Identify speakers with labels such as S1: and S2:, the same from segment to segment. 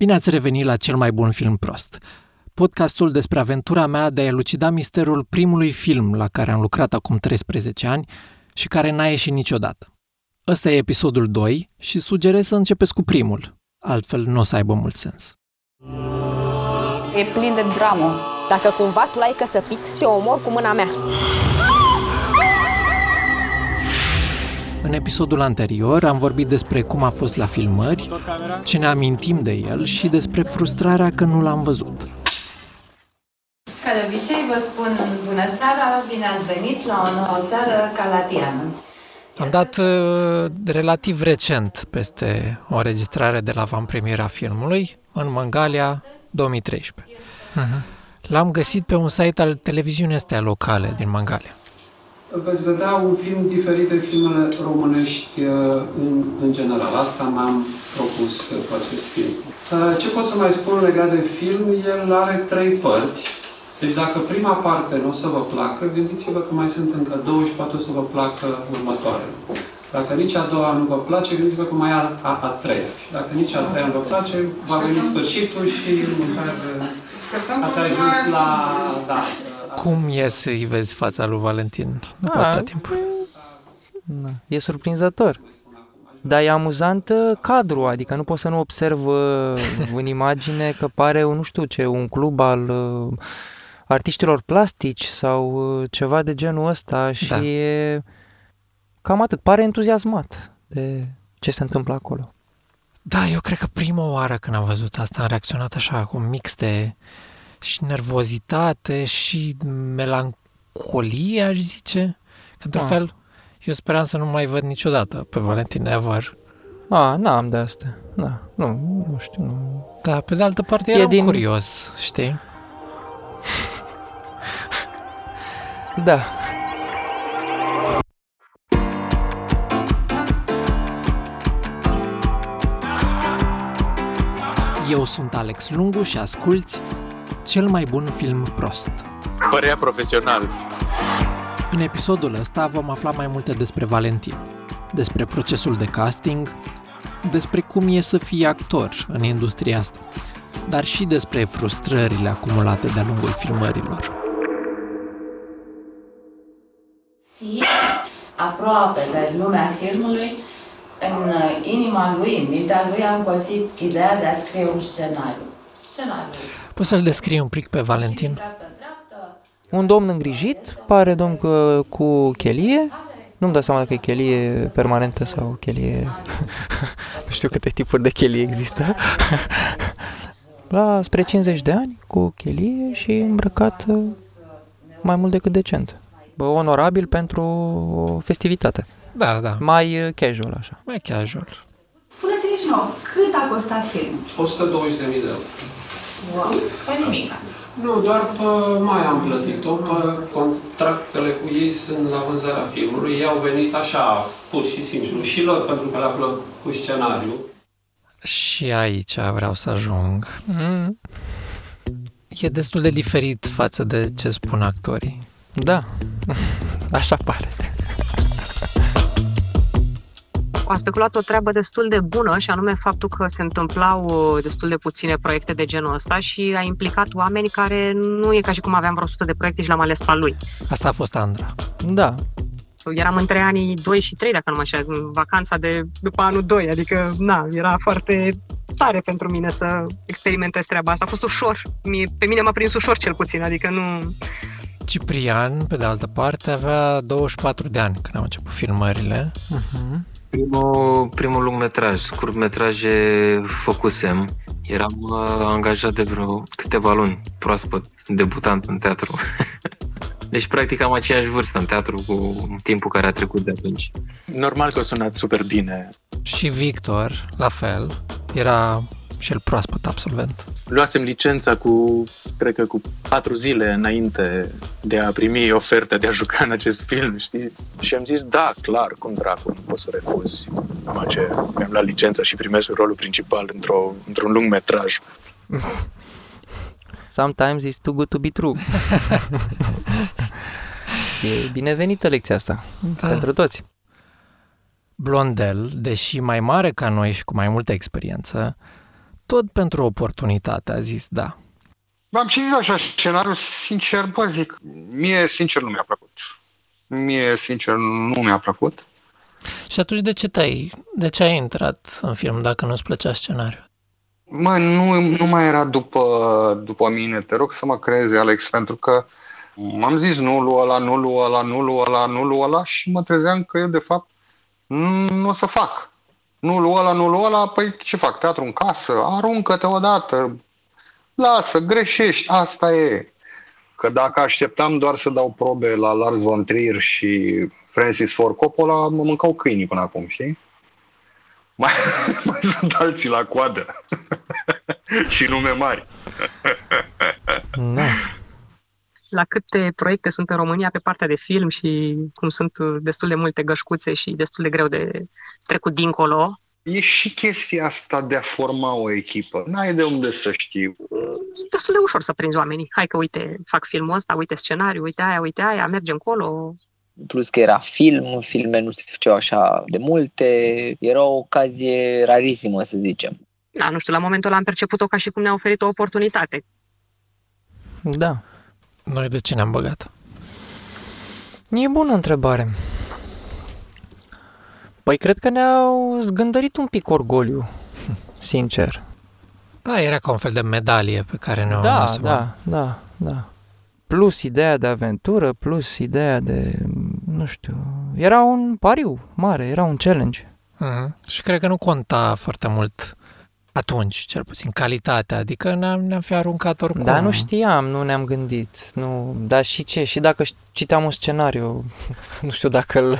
S1: Bine ați revenit la cel mai bun film prost. Podcastul despre aventura mea de a elucida misterul primului film la care am lucrat acum 13 ani și care n-a ieșit niciodată. Ăsta e episodul 2 și sugerez să începeți cu primul, altfel nu o să aibă mult sens.
S2: E plin de dramă.
S3: Dacă cumva tu l-ai căsăpit, te omor cu mâna mea.
S1: În episodul anterior am vorbit despre cum a fost la filmări, ce ne amintim de el și despre frustrarea că nu l-am văzut.
S4: Ca de obicei vă spun bună seara, bine ați venit la o nouă seară calatiană.
S1: Am dat uh, relativ recent peste o înregistrare de la vanpremiera filmului, în Mangalia 2013. Uh-huh. L-am găsit pe un site al televiziunii astea locale din Mangalia.
S5: Veți vedea un film diferit de filmele românești uh, în, în general. Asta mi-am propus cu acest film. Uh, ce pot să mai spun legat de film? El are trei părți. Deci dacă prima parte nu o să vă placă, gândiți-vă că mai sunt încă două și poate o să vă placă următoarele. Dacă nici a doua nu vă place, gândiți-vă că mai a, a, a treia. Și dacă nici a treia nu vă place, va veni sfârșitul și măcar ați ajuns la... Da,
S1: Cum e să-i vezi fața lui Valentin după
S6: Ah,
S1: atâta timp?
S6: Da. E surprinzător. Dar e amuzant uh, cadrul, adică nu poți să nu observ uh, în imagine că pare, un, nu știu ce, un club al uh, artiștilor plastici sau uh, ceva de genul ăsta și
S1: Da.
S6: e cam atât. Pare entuziasmat de ce se întâmplă acolo.
S1: Da, eu cred că prima oară când am văzut asta am reacționat așa cu un mix de și nervozitate și melancolie, aș zice. Că, într-un
S6: Ah.
S1: fel, eu speram să nu mai văd niciodată pe Valentin ever.
S6: A, n-am de asta. Da, nu, nu știu. Nu.
S1: Dar, pe de altă parte,
S6: E
S1: eram
S6: din-
S1: curios, știi?
S6: Da,
S1: Eu sunt Alex Lungu și asculți cel mai bun film prost.
S7: Părea profesional.
S1: În episodul ăsta vom afla mai multe despre Valentin, despre procesul de casting, despre cum e să fii actor în industria asta, dar și despre frustrările acumulate de-a lungul filmărilor.
S4: Fiind aproape de lumea filmului, în uh, inima lui, în mintea lui, a încolțit ideea de a scrie un scenariu. Scenariu.
S1: Poți să-l descrii un pic pe Valentin?
S4: Dreaptă, dreaptă.
S6: un domn îngrijit, pare domn că, cu chelie, nu-mi dau seama dacă e chelie permanentă sau chelie... nu știu câte tipuri de chelie există. La spre 50 de ani, cu chelie și îmbrăcat uh, mai mult decât decent. Bă, onorabil pentru o festivitate.
S1: Da, da,
S6: Mai uh, casual, așa.
S1: mai casual.
S8: Spuneți-ne și nouă, cât a costat filmul?
S5: 120.000 de euro.
S4: Wow. Păi nimic.
S5: Nu, doar pe mai am plătit-o, pe contractele cu ei sunt la vânzarea filmului. Ei au venit așa, pur și simplu, și lor pentru că le-a plăcut scenariu.
S1: Și aici vreau să ajung. Mm. E destul de diferit față de ce spun actorii.
S6: Da, așa pare.
S3: Am speculat o treabă destul de bună și anume faptul că se întâmplau uh, destul de puține proiecte de genul ăsta și a implicat oameni care nu e ca și cum aveam vreo 100 de proiecte și le-am ales pe al lui.
S1: Asta a fost Andra.
S6: Da,
S3: Eram între anii 2 și 3, dacă nu mă așa, în vacanța de după anul 2, adică, na, era foarte tare pentru mine să experimentez treaba asta. A fost ușor. Mie, pe mine m-a prins ușor cel puțin, adică nu...
S1: Ciprian, pe de altă parte, avea 24 de ani când au început filmările.
S9: Primul, primul lungmetraj, scurtmetraje făcusem. Eram uh, angajat de vreo câteva luni, proaspăt, debutant în teatru. deci, practic, am aceeași vârstă în teatru cu timpul care a trecut de atunci.
S7: Normal că a sunat super bine.
S1: Și Victor, la fel, era și el proaspăt absolvent.
S7: Luasem licența cu, cred că cu patru zile înainte de a primi oferta de a juca în acest film, știi? Și am zis, da, clar, cum dracu, nu pot să refuz. Numai ce mi-am luat licența și primesc rolul principal într-o, într-un lung metraj.
S6: sometimes it's too good to be true. e binevenită lecția asta,
S1: Da.
S6: pentru toți.
S1: Blondel, deși mai mare ca noi și cu mai multă experiență, tot pentru oportunitate a zis da.
S10: V-am citit așa scenariu, sincer, bă, zic, mie, sincer, nu mi-a plăcut. Mie, sincer, nu mi-a plăcut.
S1: Și atunci de ce te-ai, de ce ai intrat în film dacă nu-ți plăcea scenariul?
S10: Mă, nu, nu mai era după, după mine, te rog să mă crezi, Alex, pentru că m-am zis nu lu ăla, nu lu ăla, nu lu ăla, nu lu ăla și mă trezeam că eu, de fapt, nu, nu o să fac. Nu lu ăla, nu lu ăla, păi ce fac? Teatru în casă? Aruncă-te odată, lasă, greșești, asta e. Că dacă așteptam doar să dau probe la Lars von Trier și Francis Ford Coppola, mă mâncau câinii până acum, știi? Mai, mai sunt alții la coadă. și nume mari.
S6: Da.
S3: La câte proiecte sunt în România pe partea de film și cum sunt destul de multe gășcuțe și destul de greu de trecut dincolo,
S10: E și chestia asta de a forma o echipă. N-ai de unde să știi.
S3: destul de ușor să prinzi oamenii. Hai că uite, fac filmul ăsta, uite scenariu, uite aia, uite aia, mergem încolo.
S11: Plus că era film, filme nu se făceau așa de multe, era o ocazie rarisimă, să zicem.
S3: Da, nu știu, la momentul ăla am perceput-o ca și cum ne-a oferit o oportunitate.
S6: Da.
S1: Noi de ce ne-am băgat?
S6: E bună întrebare. Păi cred că ne-au zgândărit un pic orgoliu, sincer.
S1: Da, era ca un fel de medalie pe care ne-o
S6: Da,
S1: asumam.
S6: da, da, da. Plus ideea de aventură, plus ideea de, nu știu, era un pariu mare, era un challenge.
S1: Mhm. Și cred că nu conta foarte mult atunci, cel puțin calitatea, adică ne-am, ne-am fi aruncat oricum.
S6: Dar nu știam, nu ne-am gândit. Nu, dar și ce? Și dacă ș- citeam un scenariu, nu știu dacă îl,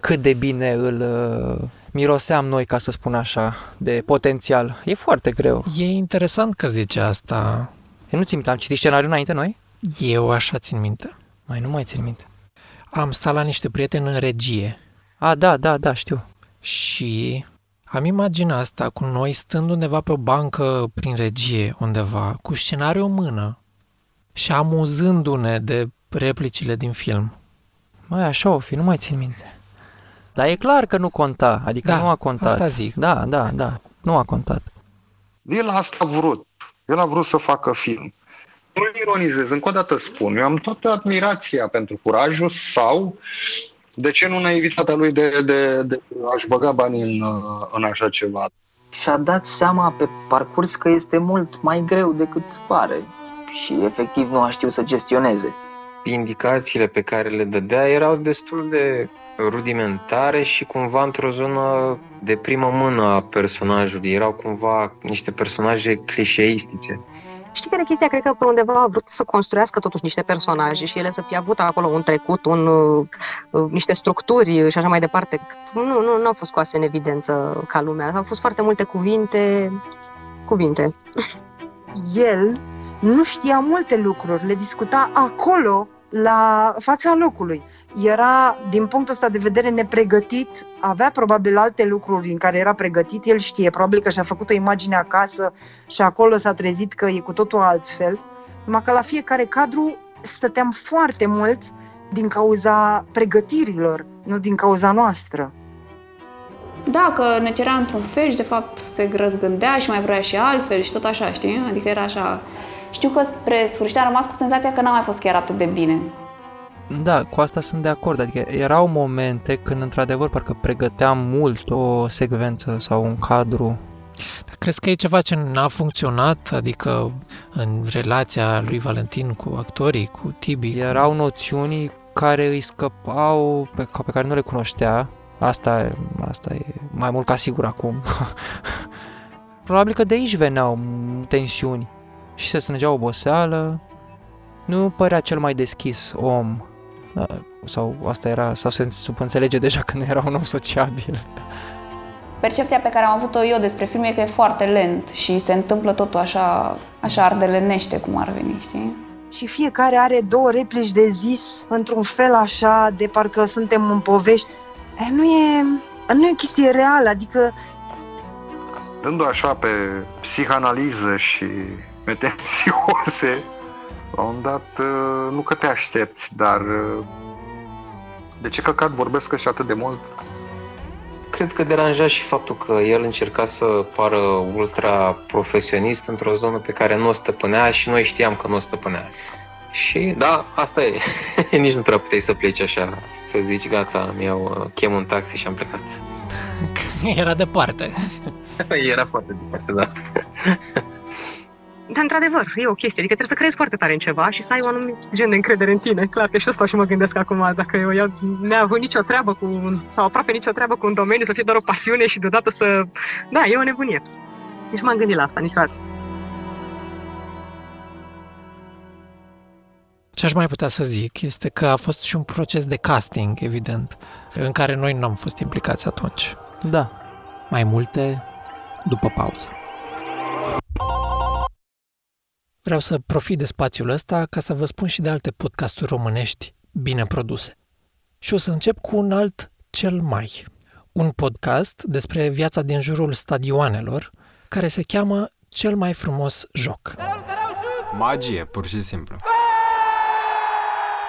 S6: cât de bine îl uh, miroseam noi, ca să spun așa, de potențial. E foarte greu.
S1: E interesant că zice asta.
S6: Eu nu țin minte, am citit scenariul înainte noi?
S1: Eu așa țin minte.
S6: Mai nu mai țin minte.
S1: Am stat la niște prieteni în regie
S6: A, da, da, da, știu.
S1: și am imaginat asta cu noi stând undeva pe o bancă prin regie, undeva, cu scenariul în mână și amuzându-ne de replicile din film.
S6: Mai așa o fi, nu mai țin minte. Dar e clar că nu conta, adică
S1: Da,
S6: nu a contat.
S1: asta zic.
S6: Da, da, da, nu a contat.
S10: El asta a vrut. El a vrut să facă film. Nu ironizez, încă o dată spun, eu am toată admirația pentru curajul sau de ce nu naivitatea lui de, de, de a-și băga banii în, uh, în așa ceva.
S11: Și-a dat seama pe parcurs că este mult mai greu decât pare și efectiv nu a știut să gestioneze.
S9: Indicațiile pe care le dădea erau destul de rudimentare și cumva într-o zonă de primă mână a personajului. Erau cumva niște personaje clișeistice.
S3: Știi care e chestia? Cred că pe undeva a vrut să construiască totuși niște personaje și ele să fie avut acolo un trecut, un, uh, uh, niște structuri și așa mai departe. Nu, nu, nu au fost scoase în evidență ca lumea. Au fost foarte multe cuvinte, cuvinte.
S12: El nu știa multe lucruri, le discuta acolo, la fața locului. Era, din punctul ăsta de vedere, nepregătit, avea probabil alte lucruri în care era pregătit, el știe, probabil că și-a făcut o imagine acasă și acolo s-a trezit că e cu totul altfel. Numai că la fiecare cadru stăteam foarte mult din cauza pregătirilor, nu din cauza noastră.
S2: Da, că ne cerea într-un fel și de fapt se răzgândea și mai vrea și altfel și tot așa, știi? Adică era așa... Știu că spre sfârșit am rămas cu senzația că n-a mai fost chiar atât de bine.
S6: Da, cu asta sunt de acord. Adică erau momente când, într-adevăr, parcă pregăteam mult o secvență sau un cadru.
S1: Dar crezi că e ceva ce n-a funcționat? Adică în relația lui Valentin cu actorii, cu Tibi?
S6: Erau noțiuni care îi scăpau, pe, pe care nu le cunoștea. Asta, e- asta e mai mult ca sigur acum. Probabil că de aici veneau tensiuni și se strângea oboseală. Nu părea cel mai deschis om. Da, Sau asta era, sau se subînțelege deja că nu era un om sociabil.
S2: Percepția pe care am avut-o eu despre film e că e foarte lent și se întâmplă totul așa, așa ardelenește, cum ar veni, știi?
S12: Și fiecare are două replici de zis într-un fel așa, de parcă suntem în povești. E, nu e, nu e o chestie reală, adică
S10: Dându așa pe psihanaliză și metempsiose, la un moment dat, uh, nu că te aștepți, dar uh, de ce căcat vorbesc și atât de mult?
S9: cred că deranja și faptul că el încerca să pară ultra profesionist într-o zonă pe care nu o stăpânea și noi știam că nu o stăpânea. Și da, asta e. Nici nu prea puteai să pleci așa, să zici, gata, mi-au chem un taxi și am plecat.
S1: Era departe.
S9: Era foarte departe, da.
S3: Dar, într-adevăr, e o chestie. Adică trebuie să crezi foarte tare în ceva și să ai un anumit gen de încredere în tine. Clar că și asta și mă gândesc acum, dacă eu iau, neavut nicio treabă cu un, sau aproape nicio treabă cu un domeniu, să fie doar o pasiune și deodată să... Da, e o nebunie. Nici m-am gândit la asta niciodată.
S1: Ce aș mai putea să zic este că a fost și un proces de casting, evident, în care noi nu am fost implicați atunci.
S6: Da.
S1: Mai multe după pauză. Vreau să profit de spațiul ăsta ca să vă spun și de alte podcasturi românești bine produse. Și o să încep cu un alt cel mai. Un podcast despre viața din jurul stadioanelor, care se cheamă Cel mai frumos joc.
S13: Magie, pur și simplu.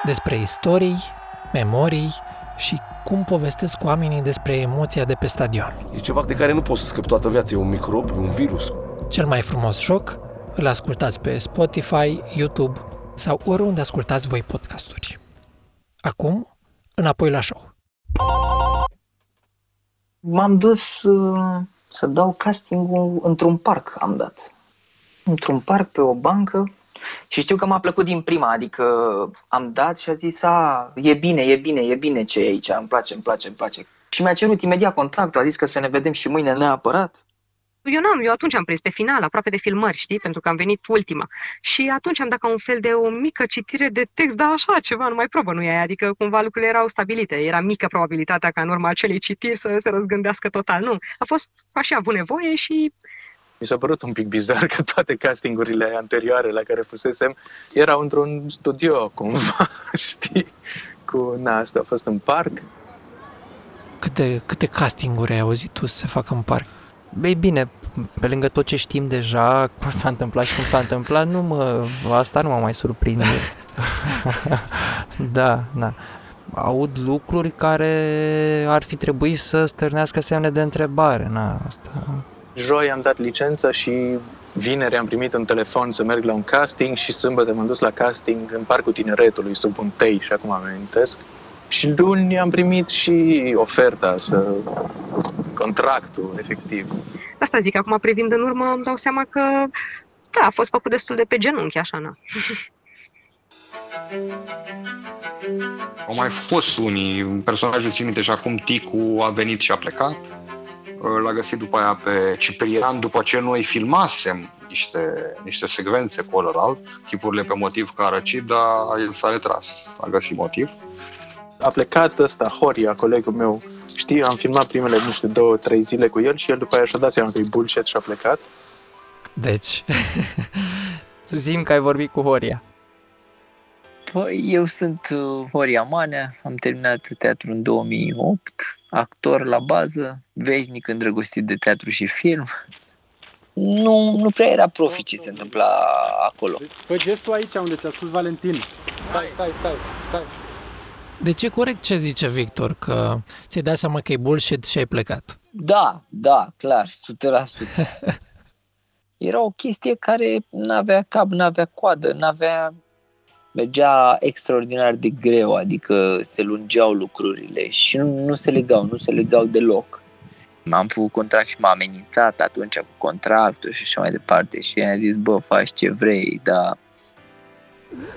S1: Despre istorii, memorii și cum povestesc oamenii despre emoția de pe stadion.
S14: E ceva de care nu poți să scapi toată viața, e un microb, e un virus.
S1: Cel mai frumos joc îl ascultați pe Spotify, YouTube sau oriunde ascultați voi podcasturi. Acum, înapoi la show.
S11: M-am dus uh, să dau castingul într-un parc, am dat. Într-un parc, pe o bancă, și știu că m-a plăcut din prima, adică am dat și a zis, a, e bine, e bine, e bine ce e aici, îmi place, îmi place, îmi place. Și mi-a cerut imediat contactul, a zis că să ne vedem și mâine neapărat.
S3: Eu n-am, eu atunci am prins pe final, aproape de filmări, știi, pentru că am venit ultima. Și atunci am dat ca un fel de o mică citire de text, dar așa, ceva, numai probă, nu e Adică cumva lucrurile erau stabilite. Era mică probabilitatea ca în urma acelei citiri să se răzgândească total. Nu, a fost așa, avut nevoie și
S7: mi s-a părut un pic bizar că toate castingurile anterioare la care fusesem erau într-un studio, cumva, știi? Cu, na, asta a fost în parc.
S1: Câte, câte castinguri ai auzit tu să se facă în parc?
S6: Ei bine, pe lângă tot ce știm deja, cum s-a întâmplat și cum s-a întâmplat, nu mă, asta nu mă mai surprinde. da, da. Aud lucruri care ar fi trebuit să stârnească semne de întrebare. Na, asta.
S7: Joi am dat licență și vineri am primit un telefon să merg la un casting și sâmbătă m-am dus la casting în Parcul Tineretului, sub un tei și acum am amintesc. Și luni am primit și oferta, să contractul, efectiv.
S3: Asta zic, acum privind în urmă îmi dau seama că da, a fost făcut destul de pe genunchi, așa, na.
S10: Au mai fost unii, personajul țin minte și acum Ticu a venit și a plecat. L-a găsit după aia pe Ciprian, după ce noi filmasem niște, niște secvențe cu ălălalt, chipurile pe motiv că a răcit, dar el s-a retras, a găsit motiv.
S7: A plecat ăsta, Horia, colegul meu, știi, am filmat primele, nu știu, două, trei zile cu el și el după aia și-a dat seama că e bullshit și a plecat.
S1: Deci,
S6: zim că ai vorbit cu Horia.
S11: Păi, eu sunt uh, Horia Manea, am terminat teatru în 2008, actor la bază, veșnic îndrăgostit de teatru și film. Nu, nu prea era profi ce se întâmpla acolo.
S15: Fă gestul aici unde ți-a spus Valentin. Stai, stai, stai, stai.
S1: Deci e corect ce zice Victor, că ți-ai dat seama că e bullshit și ai plecat.
S11: Da, da, clar, 100%. Era o chestie care n-avea cap, n-avea coadă, n-avea... Mergea extraordinar de greu, adică se lungeau lucrurile și nu, nu se legau, nu se legau deloc. M-am făcut contract și m-a amenințat atunci cu contractul și așa mai departe și i-am zis, bă, faci ce vrei, dar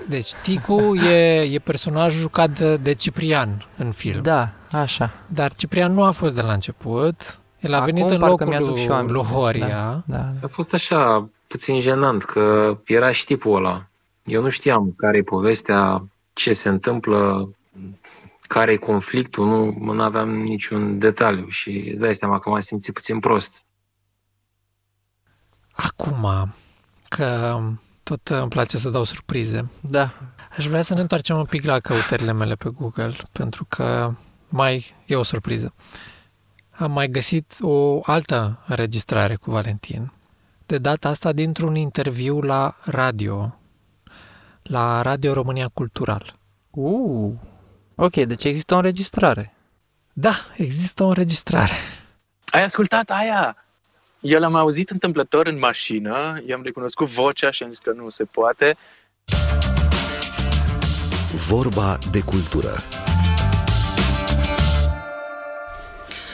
S1: deci Ticu e, e personajul jucat de, de Ciprian în film.
S6: Da, așa.
S1: Dar Ciprian nu a fost de la început. El a
S6: Acum
S1: venit în
S6: parcă
S1: locul
S6: mi-aduc și eu
S1: lui,
S6: aminte.
S1: lui Horia.
S6: Da, da.
S9: A fost așa puțin jenant că era și tipul ăla. Eu nu știam care e povestea, ce se întâmplă, care e conflictul, nu, nu aveam niciun detaliu și îți dai seama că m-am simțit puțin prost.
S1: Acum, că tot îmi place să dau surprize.
S6: Da.
S1: Aș vrea să ne întoarcem un pic la căutările mele pe Google, pentru că mai e o surpriză. Am mai găsit o altă înregistrare cu Valentin, de data asta dintr-un interviu la radio, la Radio România Cultural.
S6: Uh, ok, deci există o înregistrare.
S1: Da, există o înregistrare.
S7: Ai ascultat aia? Eu l-am auzit întâmplător în mașină, i-am recunoscut vocea și am zis că nu se poate.
S16: Vorba de cultură.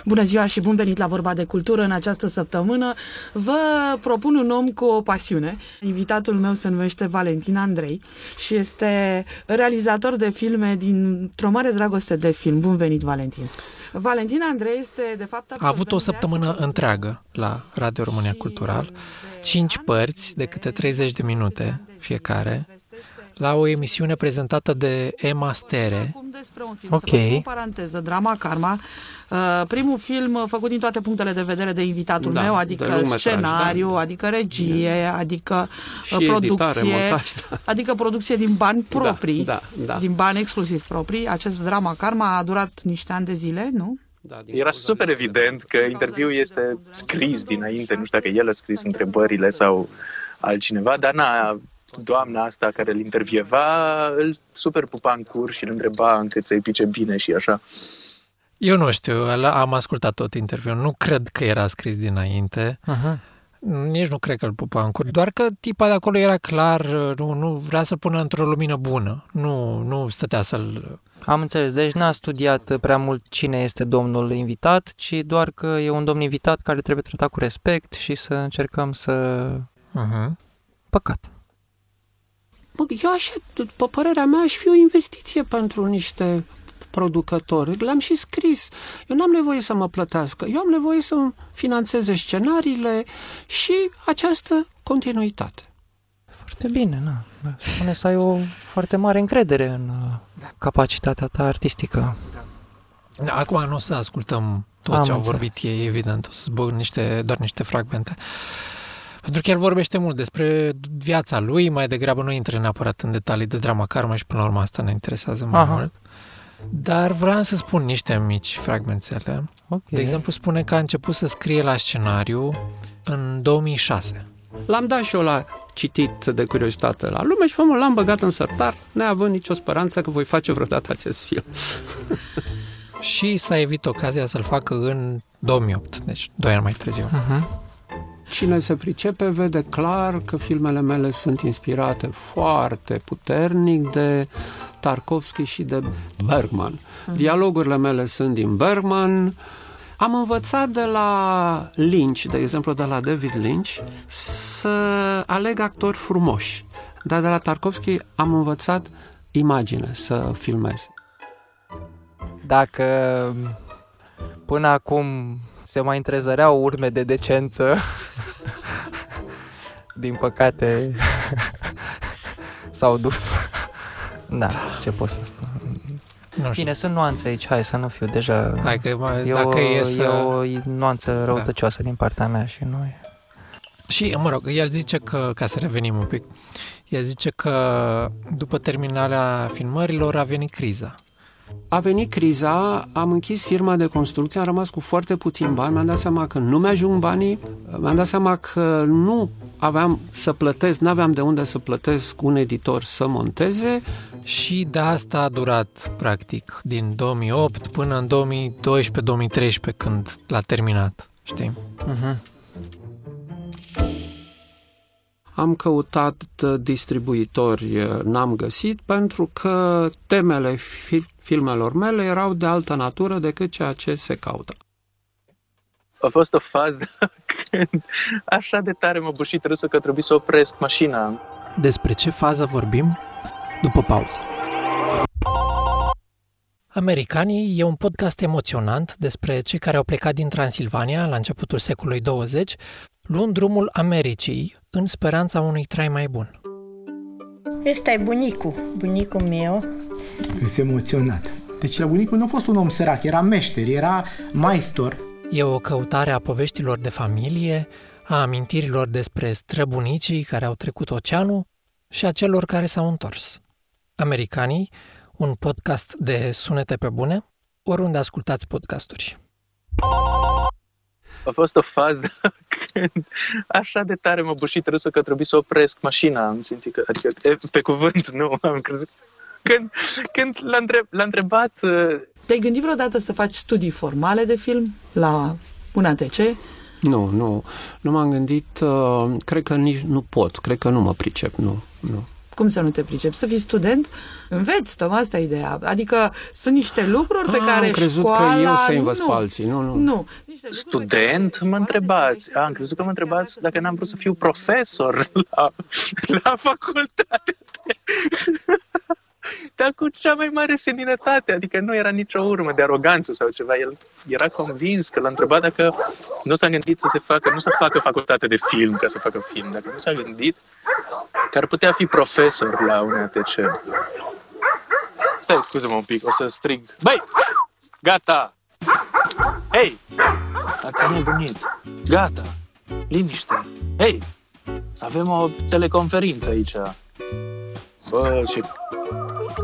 S17: Bună ziua și bun venit la Vorba de Cultură în această săptămână. Vă propun un om cu o pasiune. Invitatul meu se numește Valentin Andrei și este realizator de filme dintr-o mare dragoste de film. Bun venit, Valentin! Valentin Andrei este, de fapt,
S1: A avut o săptămână întreagă la Radio România Cultural, cinci părți de câte 30 de minute fiecare, la o emisiune prezentată de Emma Stere.
S17: Ok. Să o paranteză, Drama Karma, uh, primul film făcut din toate punctele de vedere de invitatul
S5: Da,
S17: meu,
S5: de
S17: adică
S5: lungmetraj,
S17: scenariu,
S5: da.
S17: adică regie, adică
S5: Și
S17: uh,
S5: editare,
S17: producție,
S5: montaj, da.
S17: adică producție din bani
S5: Da,
S17: proprii,
S5: da, da.
S17: din bani exclusiv proprii. Acest Drama Karma a durat niște ani de zile, nu?
S7: Era super evident că interviul este scris dinainte, nu știu dacă el a scris întrebările sau altcineva, dar na, doamna asta care îl intervieva îl super pupa în cur și îl întreba încât să-i pice bine și așa.
S1: Eu nu știu, ăla- am ascultat tot interviul, nu cred că era scris dinainte.
S6: Aha.
S1: Nici nu cred că îl pupa în cur, doar că tipa de acolo era clar, nu, nu vrea să-l pună într-o lumină bună. Nu, nu stătea să-l...
S6: Am înțeles, deci n-a studiat prea mult cine este domnul invitat, ci doar că e un domn invitat care trebuie tratat cu respect și să încercăm să...
S1: Uh-huh.
S6: Păcat.
S18: Bă, eu așa, după părerea mea, aș fi o investiție pentru niște producători. Le-am și scris. Eu n-am nevoie să mă plătească. Eu am nevoie să finanțeze scenariile și această continuitate.
S6: Foarte bine, na. Spune să ai o foarte mare încredere în uh, capacitatea ta artistică.
S1: Acum nu o să ascultăm tot
S6: Am
S1: ce au
S6: înțeles.
S1: vorbit ei, evident, o să zbog niște, doar niște fragmente. Pentru că el vorbește mult despre viața lui, mai degrabă nu intră neapărat în detalii de drama karma și până la urmă asta ne interesează mai
S6: Aha.
S1: mult. Dar vreau să spun niște mici fragmentele.
S6: Ok.
S1: De exemplu, spune că a început să scrie la scenariu în 2006.
S18: L-am dat și eu la citit de curiozitate la lume și omul l-am băgat în sertar, neavând nicio speranță că voi face vreodată acest film.
S1: Și s-a evit ocazia să-l facă în 2008, deci 2 ani mai târziu.
S6: Uh-huh.
S18: Cine se pricepe vede clar că filmele mele sunt inspirate foarte puternic de Tarkovski și de Bergman. Dialogurile mele sunt din Bergman. Am învățat de la Lynch, de exemplu de la David Lynch, să aleg actori frumoși. Dar de la Tarkovski am învățat imagine să filmez.
S6: Dacă până acum se mai întrezăreau urme de decență, din păcate s-au dus. Da, ce pot să spun.
S1: Nu știu.
S6: Bine, sunt nuanțe aici, hai să nu fiu deja...
S1: Hai că, mă,
S6: e,
S1: dacă
S6: o,
S1: e să...
S6: e o nuanță răutăcioasă din partea mea și nu e...
S1: Și, mă rog, el zice că, ca să revenim un pic, el zice că după terminarea filmărilor a venit criza.
S18: A venit criza, am închis firma de construcție, am rămas cu foarte puțin bani, mi-am dat seama că nu mi-ajung banii, mi-am dat seama că nu aveam să plătesc, nu aveam de unde să plătesc un editor să monteze.
S1: Și de asta a durat, practic, din 2008 până în 2012-2013, când l-a terminat, știi?
S6: Uh-huh.
S18: Am căutat uh, distribuitori, uh, n-am găsit, pentru că temele fi- filmelor mele erau de altă natură decât ceea ce se caută.
S7: A fost o fază când așa de tare m-a bușit râsul că trebuie să opresc mașina.
S1: Despre ce fază vorbim? După pauză. Americanii e un podcast emoționant despre cei care au plecat din Transilvania la începutul secolului 20, luând drumul Americii în speranța unui trai mai bun.
S19: Ăsta e bunicul, bunicul meu.
S20: Sunt emoționat. Deci la bunicul nu a fost un om sărac, era meșter, era maestor.
S1: E o căutare a poveștilor de familie, a amintirilor despre străbunicii care au trecut oceanul și a celor care s-au întors. Americanii, un podcast de sunete pe bune, oriunde ascultați podcasturi.
S7: A fost o fază când așa de tare m-a bușit râsul că trebuie să opresc mașina. Am simțit că, adică, e, pe cuvânt, nu, am crezut. Când, când l-a, întreb, l-a întrebat uh,
S17: Te-ai gândit vreodată să faci studii formale de film la Un ATC?
S18: Nu, nu. Nu m-am gândit, uh, cred că nici nu pot, cred că nu mă pricep, nu, nu.
S17: Cum să nu te pricepi? Să fii student? Înveți, Tom, asta e ideea. Adică sunt niște lucruri pe
S18: Ah,
S17: care
S18: am crezut
S17: școala...
S18: că eu să învăț
S17: nu,
S18: pe alții, nu, nu.
S17: Nu.
S7: Student, mă întrebați. A, am crezut că mă întrebați dacă n-am vrut să fiu profesor la, la facultate. Dar cu cea mai mare seninătate, adică nu era nicio urmă de aroganță sau ceva. El era convins că l-a întrebat dacă nu s-a gândit să se facă, nu să facă facultate de film ca să facă film, dacă nu s-a gândit că ar putea fi profesor la un ATC. Stai, scuze-mă un pic, o să strig. Băi, gata! Hei, ați nebunit. Gata, liniște. Hei, avem o teleconferință aici. Bă, ce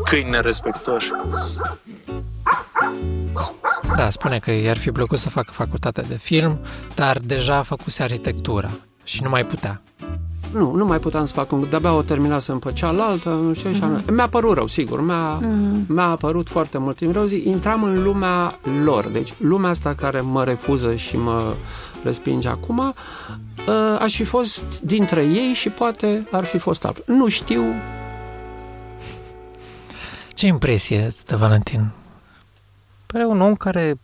S7: câini nerespectoși.
S1: Da, spune că i-ar fi plăcut să facă facultatea de film, dar deja făcuse arhitectura și nu mai putea.
S18: Nu, nu mai puteam să fac un... De-abia o terminasem pe cealaltă, nu știu, și
S1: Mhm.
S18: mi-a părut rău, sigur, mi-a,
S1: Mhm.
S18: mi-a părut foarte mult timp rău. Zi, intram în lumea lor, deci lumea asta care mă refuză și mă respinge acum, uh, aș fi fost dintre ei și poate ar fi fost altfel. Nu știu,
S1: Ce impresie îți dă Valentin?
S6: Pare un om care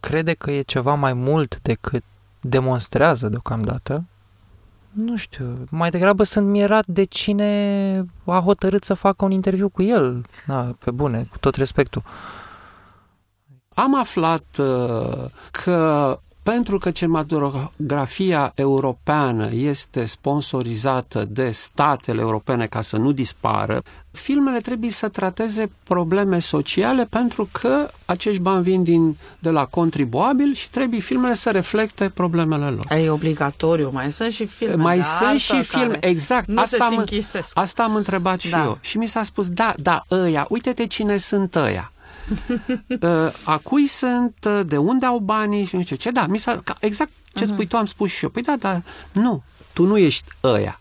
S6: crede că e ceva mai mult decât demonstrează deocamdată. Nu știu, mai degrabă sunt mirat de cine a hotărât să facă un interviu cu el. Da, pe bune, cu tot respectul.
S18: Am aflat uh, că pentru că cinematografia europeană este sponsorizată de statele europene ca să nu dispară, filmele trebuie să trateze probleme sociale pentru că acești bani vin din, de la contribuabil și trebuie filmele să reflecte problemele lor.
S17: E obligatoriu, mai sunt și filme
S18: Mai
S17: de
S18: sunt
S17: artă
S18: și filme,
S17: care
S18: exact.
S17: Nu
S18: asta,
S17: se
S18: am,
S17: și închisesc.
S18: asta am întrebat și
S17: Da.
S18: eu. Și mi s-a spus, da, da, ăia, uite-te cine sunt ăia. uh, a cui sunt, uh, de unde au banii și nu știu ce. Da, mi s-a, ca- exact ce
S17: Mhm.
S18: spui tu am spus și eu. Păi da, dar nu, tu nu ești ăia.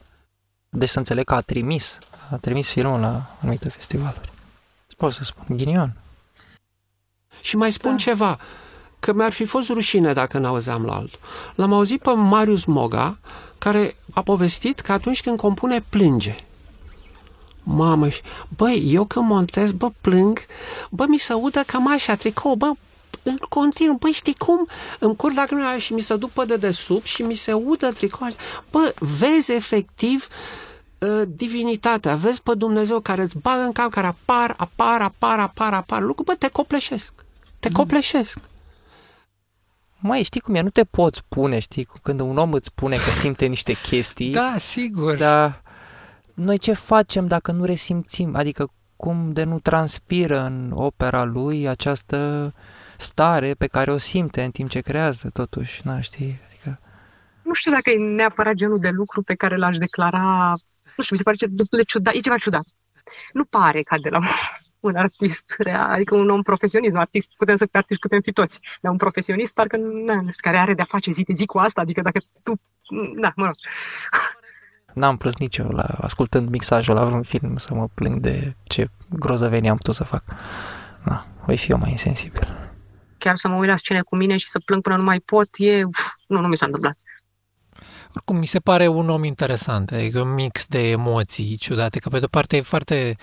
S6: Deci să înțeleg că a trimis, a trimis filmul la anumite festivaluri. Pot să spun, ghinion.
S18: Și mai spun da. ceva, că mi-ar fi fost rușine dacă n-auzeam la altul. L-am auzit pe Marius Moga, care a povestit că atunci când compune, plânge. Mamă, și- băi, eu când montez, bă, plâng, bă, mi se udă cămașa, tricou, bă, în continuu, băi, știi cum? Îmi curg lacrimile și mi se duc pe dedesubt și mi se udă tricou. Bă, vezi efectiv uh, divinitatea, vezi pe Dumnezeu care îți bagă în cap, care apar, apar, apar, apar, apar, lucru, bă, te copleșesc. Te copleșesc.
S6: Mai știi cum e, nu te poți pune, știi, când un om îți spune că simte niște chestii.
S1: Da, sigur.
S6: Dar noi ce facem dacă nu resimțim? Adică cum de nu transpiră în opera lui această stare pe care o simte în timp ce creează, totuși, na, știi? Adică...
S3: Nu știu dacă e neapărat genul de lucru pe care l-aș declara, nu știu, mi se pare ce- destul de ciudat, e ceva ciudat. Nu pare ca de la un artist real, adică un om profesionist, un artist, putem să artist putem fi toți, dar un profesionist parcă, na, nu știu, care are de-a face zi de zi cu asta, adică dacă tu, da, mă rog,
S6: N-am plâns nici eu la, ascultând mixajul la vreun film să mă plâng de ce grozăvenie am putut să fac. Da, voi fi eu mai insensibil.
S3: chiar să mă uit la scene cu mine și să plâng până nu mai pot, e, uf, nu, nu mi s-a întâmplat.
S1: Oricum, mi se pare un om interesant, adică un mix de emoții ciudate, că pe de-o parte e foarte...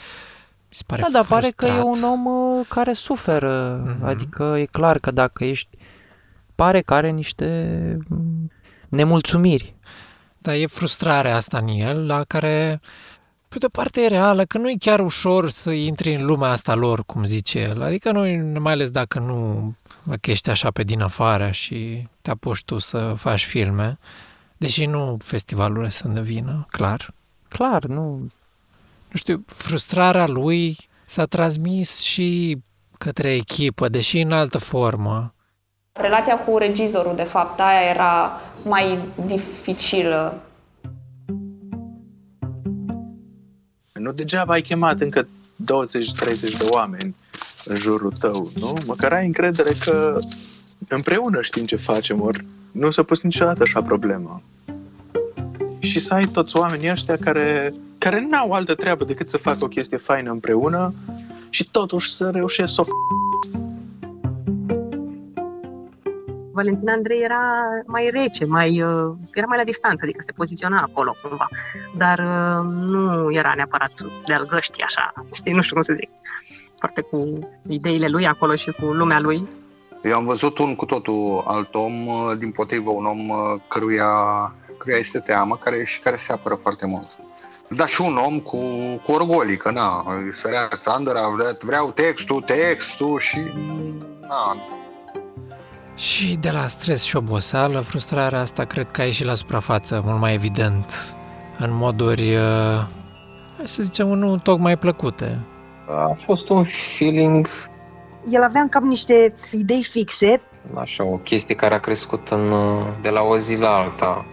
S1: Mi se pare
S6: Da, dar pare că e
S1: frustrat.
S6: un om uh, care suferă, mm-hmm. adică e clar că dacă ești, pare că are niște mm, nemulțumiri.
S1: Dar e frustrarea asta în el, la care, pe de-o parte, e reală, că nu e chiar ușor să intri în lumea asta lor, cum zice el. Adică nu, mai ales dacă nu dacă ești așa pe din afară și te apuci tu să faci filme, deși nu festivalurile sunt de vină, clar.
S6: Clar, nu...
S1: Nu știu, frustrarea lui s-a transmis și către echipă, deși în altă formă.
S2: Relația cu regizorul, de fapt, aia era mai dificilă.
S7: Nu degeaba ai chemat încă 20-30 de oameni în jurul tău, nu? Măcar ai încredere că împreună știm ce facem, ori nu s-a pus niciodată așa problemă. Și să ai toți oamenii ăștia care, care n-au altă treabă decât să facă o chestie faină împreună și totuși să reușesc să o f-
S3: Valentina Andrei era mai rece, mai, uh, era mai la distanță, adică se poziționa acolo cumva. Dar uh, nu era neapărat de-al găștii așa, știi, nu știu cum să zic. Foarte cu ideile lui acolo și cu lumea lui.
S10: Eu am văzut un cu totul alt om, uh, din potrivă un om uh, căruia, căruia este teamă care, și care se apără foarte mult. Dar și un om cu, cu orgolii, că na, sărea țandăra, vreau textul, textul și na,
S1: Și de la stres și oboseală, frustrarea asta cred că a ieșit la suprafață mult mai evident, în moduri, uh, hai să zicem, nu tocmai plăcute.
S9: A fost un feeling,
S12: El avea în cap niște idei fixe,
S9: așa, o chestie care a crescut în, de la o zi la alta.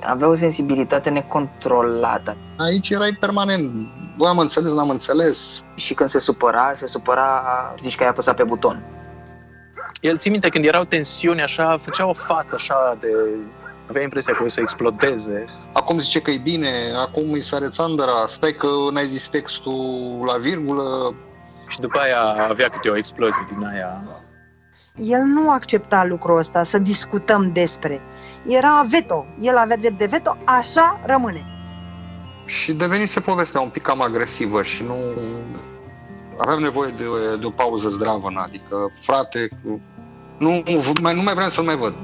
S11: Avea o sensibilitate necontrolată.
S10: Aici erai permanent. Bă, am înțeles, n-am înțeles.
S11: Și când se supăra, se supăra, zici că ai apăsat pe buton.
S7: El ții minte când erau tensiuni așa, făcea o față așa de... Avea impresia că o să explodeze.
S10: Acum zice că e bine, acum îi sare țandăra, stai că n-ai zis textul la virgulă.
S7: Și după aia avea câte o explozie din aia.
S12: el nu accepta lucrul ăsta, să discutăm despre. Era veto, el avea drept de veto, așa rămâne.
S10: Și devenise povestea un pic cam agresivă și nu... Aveam nevoie de, de o pauză zdravă, adică, frate, nu, mai, nu mai vreau să-l mai văd.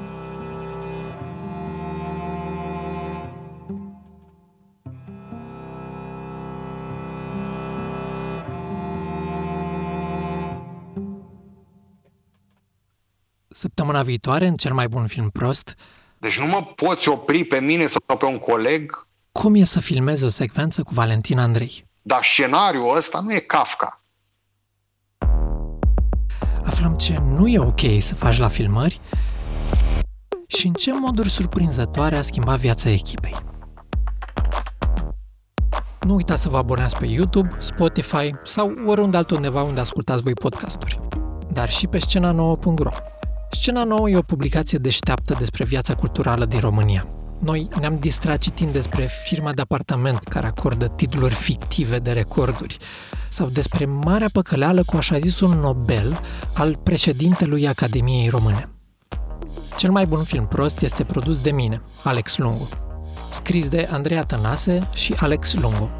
S1: Săptămâna viitoare, în cel mai bun film prost,
S10: Deci nu mă poți opri pe mine sau pe un coleg,
S1: cum e să filmezi o secvență cu Valentin Andrei.
S10: dar scenariul ăsta nu e Kafka.
S1: Aflăm ce nu e ok să faci la filmări și în ce moduri surprinzătoare a schimbat viața echipei. Nu uitați să vă abonați pe YouTube, Spotify sau oriunde altundeva unde ascultați voi podcasturi, dar și pe scena nouă.ro. Scena nouă e o publicație deșteaptă despre viața culturală din România. Noi ne-am distrat citind despre firma de apartament care acordă titluri fictive de recorduri sau despre marea păcăleală cu așa zisul Nobel al președintelui Academiei Române. Cel mai bun film prost este produs de mine, Alex Lungu. Scris de Andreea Tănase și Alex Lungu.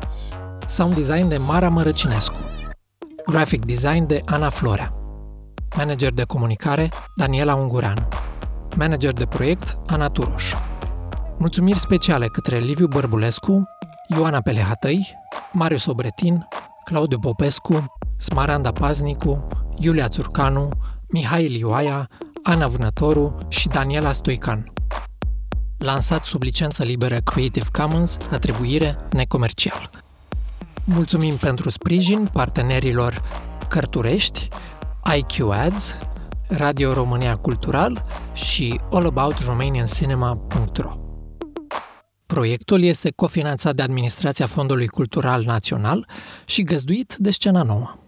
S1: Sound design de Mara Mărăcinescu. Graphic design de Ana Florea. Manager de comunicare, Daniela Ungureanu. Manager de proiect, Ana Turoș. Mulțumiri speciale către Liviu Bărbulescu, Ioana Pelehatăi, Marius Obretin, Claudiu Popescu, Smaranda Paznicu, Iulia Țurcanu, Mihai Lioaia, Ana Vânătoru și Daniela Stoican. Lansat sub licență liberă Creative Commons, atribuire necomercial. Mulțumim pentru sprijin partenerilor Cărturești, IQ Ads, Radio România Cultural și allaboutromaniancinema.ro. Proiectul este cofinanțat de Administrația Fondului Cultural Național și găzduit de Scena Nouă.